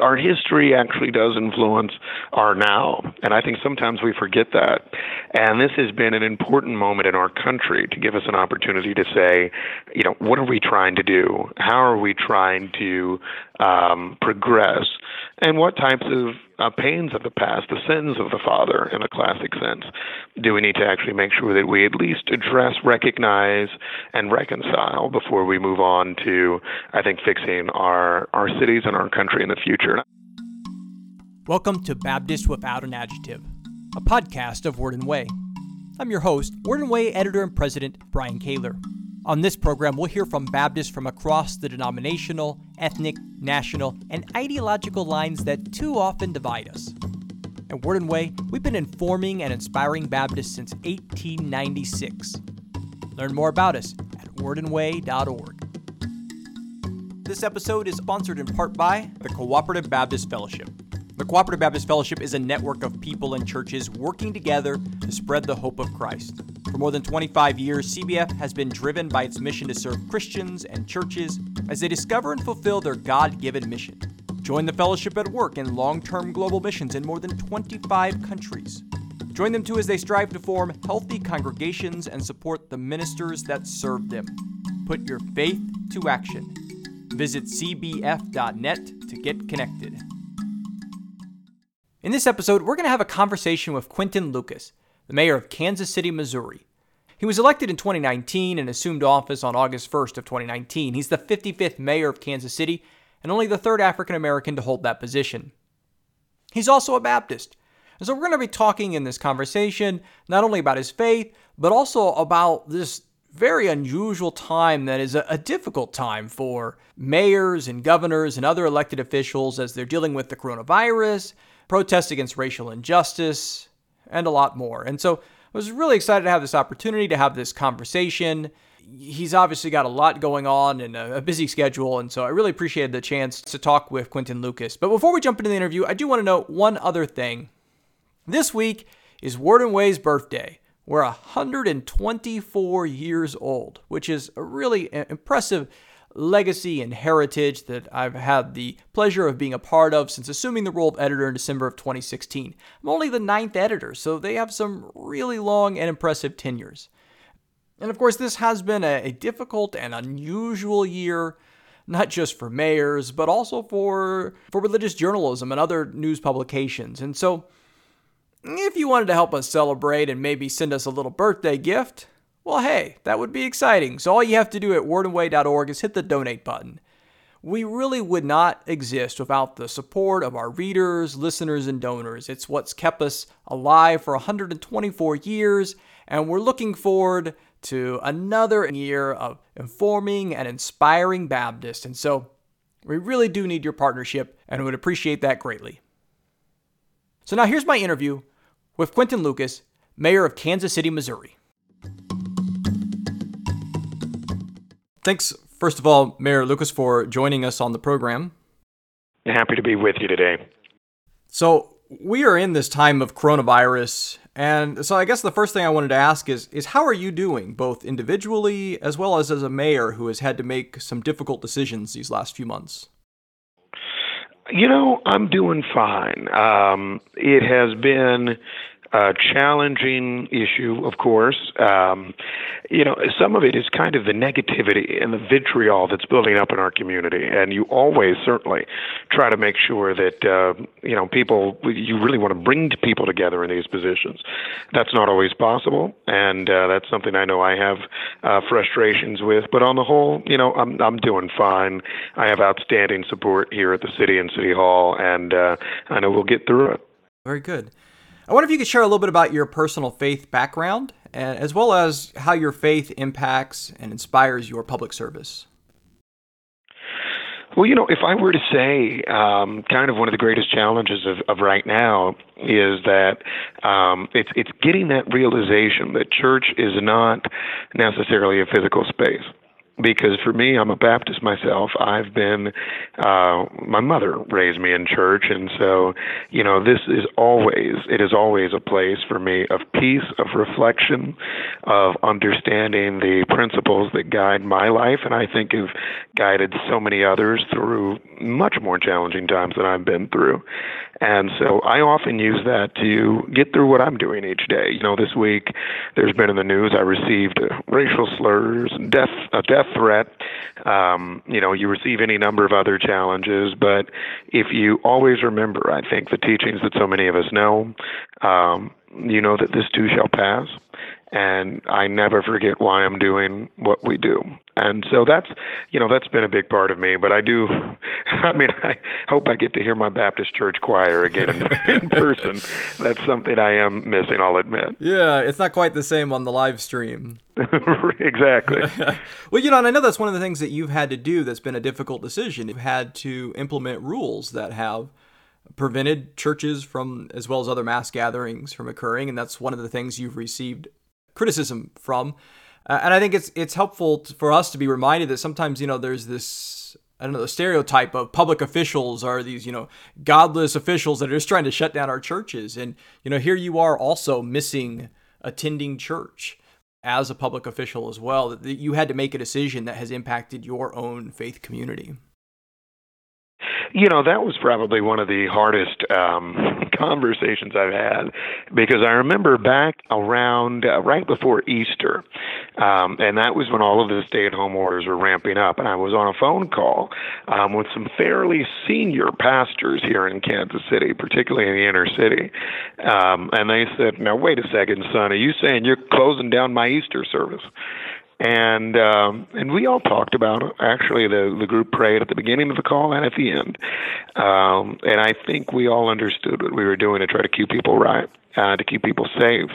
our history actually does influence our now. And I think sometimes we forget that. And this has been an important moment in our country to give us an opportunity to say, you know, what are we trying to do? How are we trying to um, progress? And what types of uh, pains of the past, the sins of the father in a classic sense, do we need to actually make sure that we at least address, recognize, and reconcile before we move on to, I think, fixing our, our cities and our country in the future? Welcome to Baptist Without an Adjective, a podcast of Word and Way. I'm your host, Word and Way editor and president, Brian Kaylor. On this program, we'll hear from Baptists from across the denominational, ethnic, national, and ideological lines that too often divide us. At Word and Way, we've been informing and inspiring Baptists since 1896. Learn more about us at wordandway.org. This episode is sponsored in part by the Cooperative Baptist Fellowship. The Cooperative Baptist Fellowship is a network of people and churches working together to spread the hope of Christ. For more than 25 years, CBF has been driven by its mission to serve Christians and churches as they discover and fulfill their God given mission. Join the fellowship at work in long term global missions in more than 25 countries. Join them too as they strive to form healthy congregations and support the ministers that serve them. Put your faith to action. Visit cbf.net to get connected. In this episode, we're going to have a conversation with Quinton Lucas, the mayor of Kansas City, Missouri. He was elected in 2019 and assumed office on August 1st of 2019. He's the 55th mayor of Kansas City and only the third African American to hold that position. He's also a Baptist. And so we're going to be talking in this conversation not only about his faith, but also about this very unusual time that is a, difficult time for mayors and governors and other elected officials as they're dealing with the coronavirus, protests against racial injustice, and a lot more. And so I was really excited to have this opportunity to have this conversation. He's obviously got a lot going on and a busy schedule, and so I really appreciated the chance to talk with Quinton Lucas. But before we jump into the interview, I do want to note one other thing. This week is Word and Way's birthday. We're 124 years old, which is a really impressive legacy and heritage that I've had the pleasure of being a part of since assuming the role of editor in December of 2016. I'm only the ninth editor, so they have some really long and impressive tenures. And of course, this has been a, difficult and unusual year, not just for mayors, but also for, for religious journalism and other news publications. And so, if you wanted to help us celebrate and maybe send us a little birthday gift, well, hey, that would be exciting. So all you have to do at wordandway.org is hit the donate button. We really would not exist without the support of our readers, listeners, and donors. It's what's kept us alive for 124 years, and we're looking forward to another year of informing and inspiring Baptists. And so we really do need your partnership, and would appreciate that greatly. So now here's my interview with Quinton Lucas, mayor of Kansas City, Missouri. Thanks, first of all, Mayor Lucas, for joining us on the program. Happy to be with you today. So, we are in this time of coronavirus, and so I guess the first thing I wanted to ask is is how are you doing, both individually as well as as a mayor who has had to make some difficult decisions these last few months? You know, I'm doing fine. Um, it has been a challenging issue, of course. Um, you know, some of it is kind of the negativity and the vitriol that's building up in our community, and you always certainly try to make sure that uh, you know people you really want to bring people together in these positions. That's not always possible, and uh, that's something I know I have uh, frustrations with. But on the whole, you know, I'm I'm doing fine. I have outstanding support here at the city and city hall, and uh, I know we'll get through it. Very good. I wonder if you could share a little bit about your personal faith background, as well as how your faith impacts and inspires your public service. Well, you know, if I were to say, um, kind of one of the greatest challenges of, of right now is that um, it's it's getting that realization that church is not necessarily a physical space because for me, I'm a Baptist myself. I've been, uh, my mother raised me in church, and so, you know, this is always, it is always a place for me of peace, of reflection, of understanding the principles that guide my life, and I think have guided so many others through much more challenging times than I've been through. And so I often use that to get through what I'm doing each day. You know, this week there's been in the news I received racial slurs, death, a death threat. Um, you know, you receive any number of other challenges, but if you always remember, I think the teachings that so many of us know, um, you know that this too shall pass and I never forget why I'm doing what we do. And so that's, you know, that's been a big part of me. But I do, I mean, I hope I get to hear my Baptist church choir again in, person. That's something I am missing, I'll admit. Yeah, it's not quite the same on the live stream. exactly. well, you know, and I know that's one of the things that you've had to do that's been a difficult decision. You've had to implement rules that have prevented churches from, as well as other mass gatherings, from occurring. And that's one of the things you've received criticism from. Uh, and I think it's it's helpful for us to be reminded that sometimes you know there's this I don't know the stereotype of public officials are these you know godless officials that are just trying to shut down our churches, and you know here you are also missing attending church as a public official as well. That you had to make a decision that has impacted your own faith community. You know, that was probably one of the hardest um, conversations I've had because I remember back around uh, right before Easter, um, and that was when all of the stay at home orders were ramping up. And I was on a phone call um, with some fairly senior pastors here in Kansas City, particularly in the inner city. Um, and they said, Now, wait a second, son, are you saying you're closing down my Easter service? And um, and we all talked about it. Actually, the the group prayed at the beginning of the call and at the end, um, and I think we all understood what we were doing to try to keep people right, uh, to keep people safe,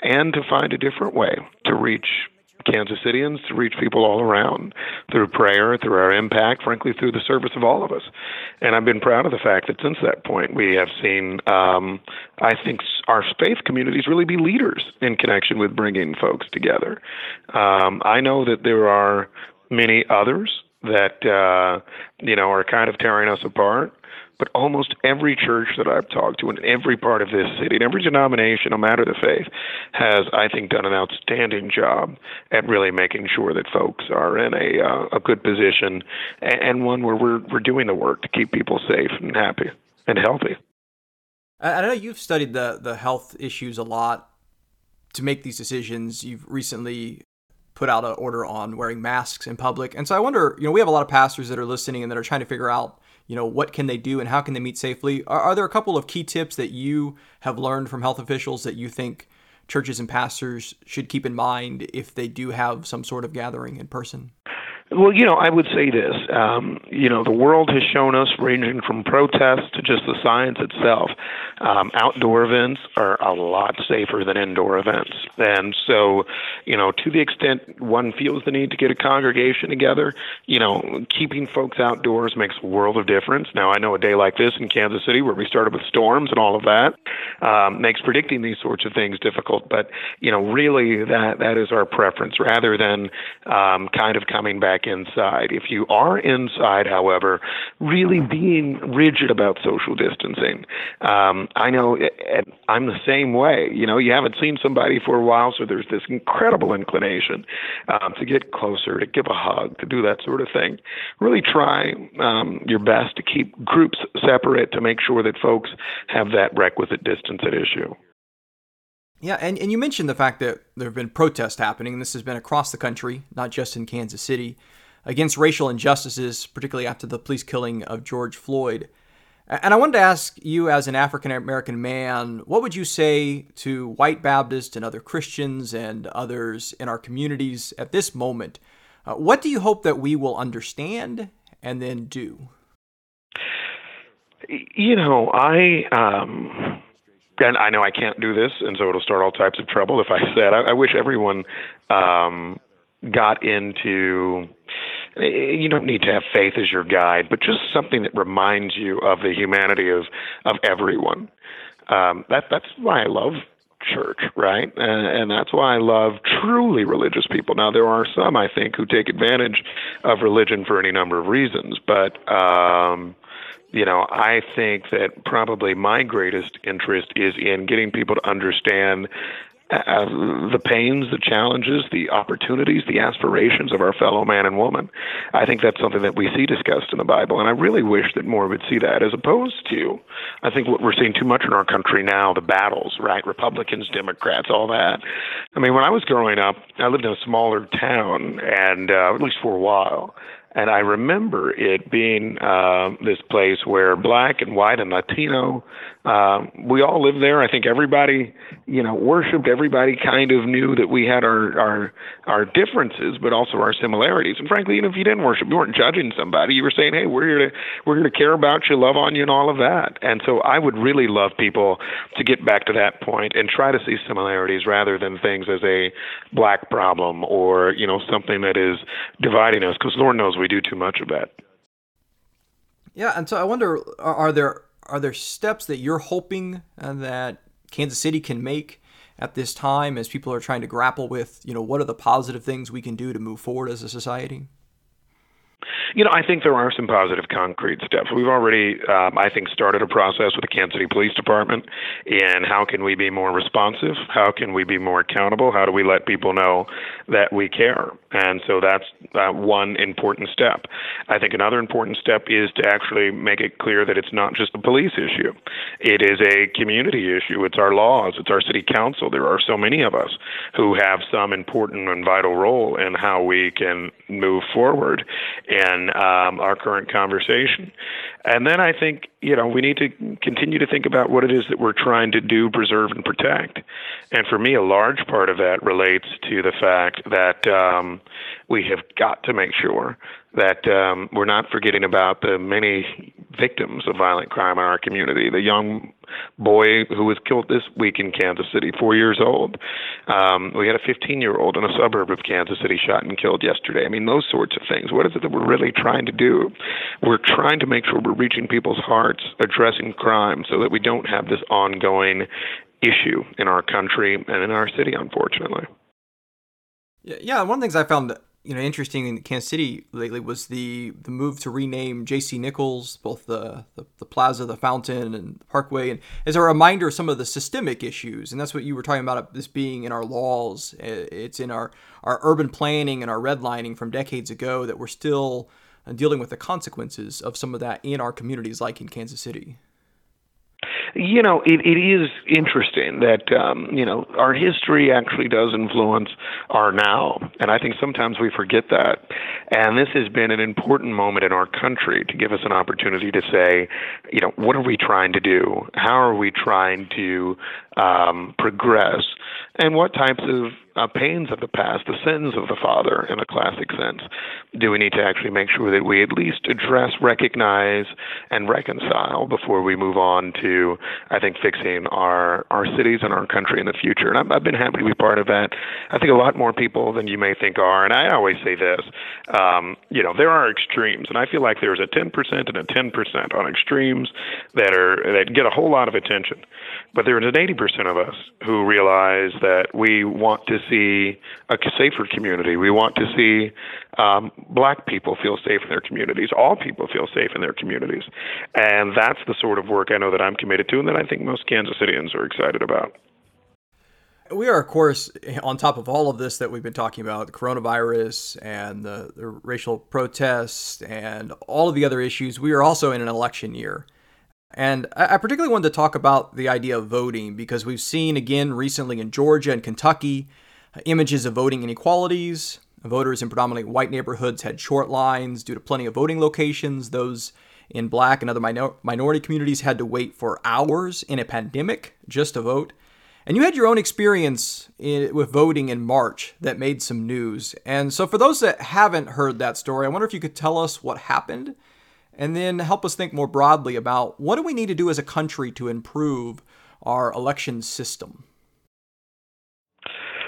and to find a different way to reach Kansas Citians to reach people all around through prayer, through our impact, frankly, through the service of all of us. And I've been proud of the fact that since that point, we have seen, um, I think, our faith communities really be leaders in connection with bringing folks together. Um, I know that there are many others that, uh, you know, are kind of tearing us apart but almost every church that I've talked to in every part of this city, in every denomination, no matter the faith, has, I think, done an outstanding job at really making sure that folks are in a uh, a good position and, and one where we're we're doing the work to keep people safe and happy and healthy. I know you've studied the the health issues a lot to make these decisions. You've recently put out an order on wearing masks in public, and so I wonder, you know, we have a lot of pastors that are listening and that are trying to figure out you know what can they do and how can they meet safely are, are there a couple of key tips that you have learned from health officials that you think churches and pastors should keep in mind if they do have some sort of gathering in person well, you know, I would say this. Um, you know, the world has shown us, ranging from protests to just the science itself, um, outdoor events are a lot safer than indoor events. And so, you know, to the extent one feels the need to get a congregation together, you know, keeping folks outdoors makes a world of difference. Now, I know a day like this in Kansas City, where we started with storms and all of that, um, makes predicting these sorts of things difficult. But, you know, really that that is our preference rather than um, kind of coming back inside. If you are inside, however, really being rigid about social distancing. Um, I know I'm the same way. You know, you haven't seen somebody for a while, so there's this incredible inclination um, to get closer, to give a hug, to do that sort of thing. Really try um, your best to keep groups separate to make sure that folks have that requisite distance at issue. Yeah, and, and you mentioned the fact that there have been protests happening, and this has been across the country, not just in Kansas City, against racial injustices, particularly after the police killing of George Floyd. And I wanted to ask you, as an African American man, what would you say to white Baptists and other Christians and others in our communities at this moment? Uh, what do you hope that we will understand and then do? You know, I um, and I know I can't do this, and so it'll start all types of trouble if I said. I, I wish everyone um, got into. You don't need to have faith as your guide, but just something that reminds you of the humanity of of everyone. Um, that that's why I love church, right? And, and that's why I love truly religious people. Now, there are some, I think, who take advantage of religion for any number of reasons, but. Um, you know, I think that probably my greatest interest is in getting people to understand uh, the pains, the challenges, the opportunities, the aspirations of our fellow man and woman. I think that's something that we see discussed in the Bible, and I really wish that more would see that, as opposed to, I think what we're seeing too much in our country now, the battles, right? Republicans, Democrats, all that. I mean, when I was growing up, I lived in a smaller town, and uh, at least for a while, and I remember it being uh, this place where black and white and Latino, uh, we all lived there. I think everybody, you know, worshipped. Everybody kind of knew that we had our our our differences, but also our similarities. And frankly, even if you didn't worship, you weren't judging somebody. You were saying, "Hey, we're here to we're here to care about you, love on you, and all of that." And so, I would really love people to get back to that point and try to see similarities rather than things as a black problem or you know something that is dividing us. Because Lord knows we do too much of that. Yeah, and so I wonder: are there are there steps that you're hoping uh, that Kansas City can make at this time as people are trying to grapple with, you know, what are the positive things we can do to move forward as a society? You know, I think there are some positive concrete steps. We've already, um, I think, started a process with the Kansas City Police Department in how can we be more responsive? How can we be more accountable? How do we let people know that we care? And so that's uh, one important step. I think another important step is to actually make it clear that it's not just a police issue. It is a community issue. It's our laws. It's our city council. There are so many of us who have some important and vital role in how we can move forward in um, our current conversation. And then I think, you know, we need to continue to think about what it is that we're trying to do, preserve, and protect. And for me, a large part of that relates to the fact that um, we have got to make sure that um, we're not forgetting about the many victims of violent crime in our community. The young boy who was killed this week in Kansas City, four years old. Um, we had a 15 year old in a suburb of Kansas City shot and killed yesterday. I mean, those sorts of things. What is it that we're really trying to do? We're trying to make sure we're reaching people's hearts, addressing crime, so that we don't have this ongoing issue in our country and in our city, unfortunately. Yeah, one of the things I found you know interesting in Kansas City lately was the the move to rename J.C. Nichols, both the, the, the plaza, the fountain, and the Parkway, and as a reminder of some of the systemic issues, and that's what you were talking about. This being in our laws, it's in our our urban planning and our redlining from decades ago that we're still uh, dealing with the consequences of some of that in our communities, like in Kansas City. You know, it, it is interesting that, um, you know, our history actually does influence our now. And I think sometimes we forget that. And this has been an important moment in our country to give us an opportunity to say, you know, what are we trying to do? How are we trying to um, progress? And what types of uh, pains of the past, the sins of the father in a classic sense, do we need to actually make sure that we at least address, recognize, and reconcile before we move on to, I think, fixing our, our cities and our country in the future? And I've, I've been happy to be part of that. I think a lot more people than you may think are. And I always say this um, you know, there are extremes, and I feel like there's a 10% and a 10% on extremes that, are, that get a whole lot of attention. But there's an 80% of us who realize that we want to see a safer community. We want to see um, black people feel safe in their communities, all people feel safe in their communities. And that's the sort of work I know that I'm committed to and that I think most Kansas Citians are excited about. We are, of course, on top of all of this that we've been talking about the coronavirus and the, the racial protests and all of the other issues, we are also in an election year. And I particularly wanted to talk about the idea of voting because we've seen again recently in Georgia and Kentucky images of voting inequalities. Voters in predominantly white neighborhoods had short lines due to plenty of voting locations. Those in black and other minor- minority communities had to wait for hours in a pandemic just to vote. And you had your own experience in, with voting in March that made some news. And so, for those that haven't heard that story, I wonder if you could tell us what happened and then help us think more broadly about what do we need to do as a country to improve our election system?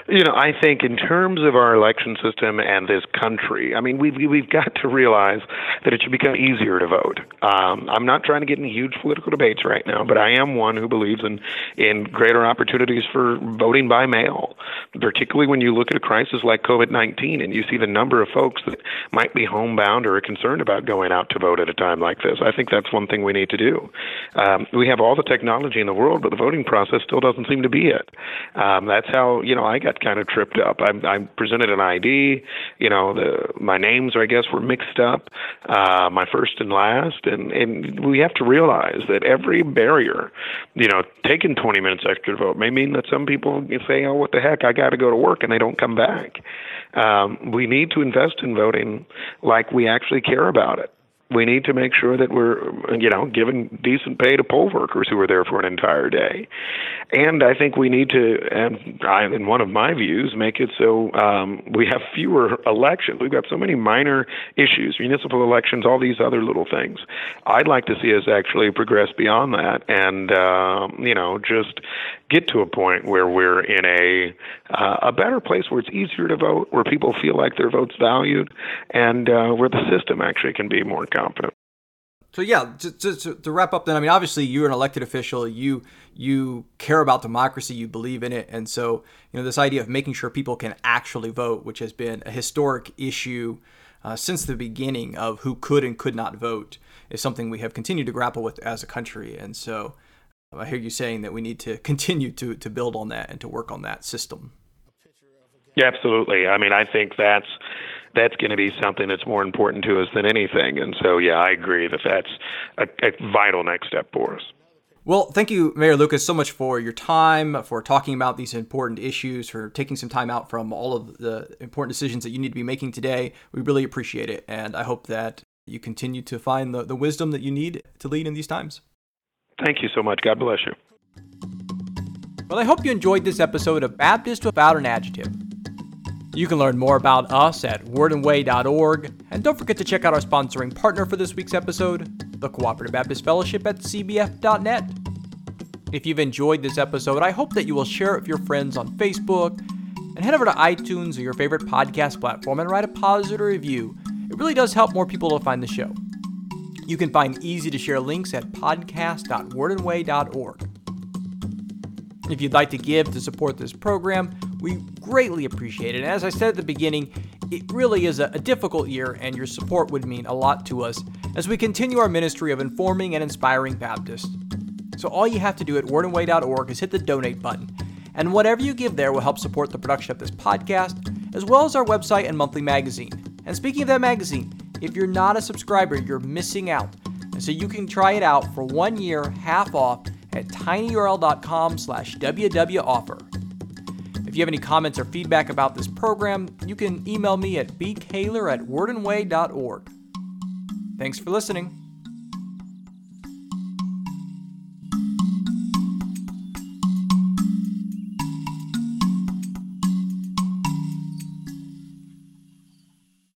You know, I think in terms of our election system and this country, I mean, we've we've got to realize that it should become easier to vote. Um, I'm not trying to get into huge political debates right now, but I am one who believes in in greater opportunities for voting by mail, particularly when you look at a crisis like COVID-19 and you see the number of folks that might be homebound or are concerned about going out to vote at a time like this. I think that's one thing we need to do. Um, we have all the technology in the world, but the voting process still doesn't seem to be it. Um, that's how you know I got kind of tripped up. I, I presented an ID. You know, the my names, I guess, were mixed up, uh, my first and last, and and we have to realize that every barrier, you know, taking 20 minutes extra to vote may mean that some people say, "Oh, what the heck, I got to go to work," and they don't come back. Um, we need to invest in voting like we actually care about it we need to make sure that we're, you know, giving decent pay to poll workers who are there for an entire day. And I think we need to, and I, in one of my views, make it so um, we have fewer elections. We've got so many minor issues, municipal elections, all these other little things. I'd like to see us actually progress beyond that, and uh, you know, just get to a point where we're in a uh, a better place where it's easier to vote, where people feel like their vote's valued, and uh, where the system actually can be more confident. So yeah, to, to, to, wrap up, then I mean, obviously you're an elected official. You you care about democracy. You believe in it, and so you know this idea of making sure people can actually vote, which has been a historic issue uh, since the beginning of who could and could not vote, is something we have continued to grapple with as a country. And so I hear you saying that we need to continue to to build on that and to work on that system. Yeah, absolutely. I mean, I think that's that's going to be something that's more important to us than anything. And so, yeah, I agree that that's a, a vital next step for us. Well, thank you, Mayor Lucas, so much for your time, for talking about these important issues, for taking some time out from all of the important decisions that you need to be making today. We really appreciate it. And I hope that you continue to find the, the wisdom that you need to lead in these times. Thank you so much. God bless you. Well, I hope you enjoyed this episode of Baptist Without an Adjective. You can learn more about us at wordandway.org, and don't forget to check out our sponsoring partner for this week's episode, the Cooperative Baptist Fellowship at cbf.net. If you've enjoyed this episode, I hope that you will share it with your friends on Facebook and head over to iTunes or your favorite podcast platform and write a positive review. It really does help more people to find the show. You can find easy to share links at podcast.wordandway.org. If you'd like to give to support this program, we greatly appreciate it. And as I said at the beginning, it really is a, a, difficult year, and your support would mean a lot to us as we continue our ministry of informing and inspiring Baptists. So all you have to do at wordandway.org is hit the donate button, and whatever you give there will help support the production of this podcast, as well as our website and monthly magazine. And speaking of that magazine, if you're not a subscriber, you're missing out. And so you can try it out for one year, half off, at tinyurl.com slash wwoffer. If you have any comments or feedback about this program, you can email me at bkaylor at wordandway.org. Thanks for listening.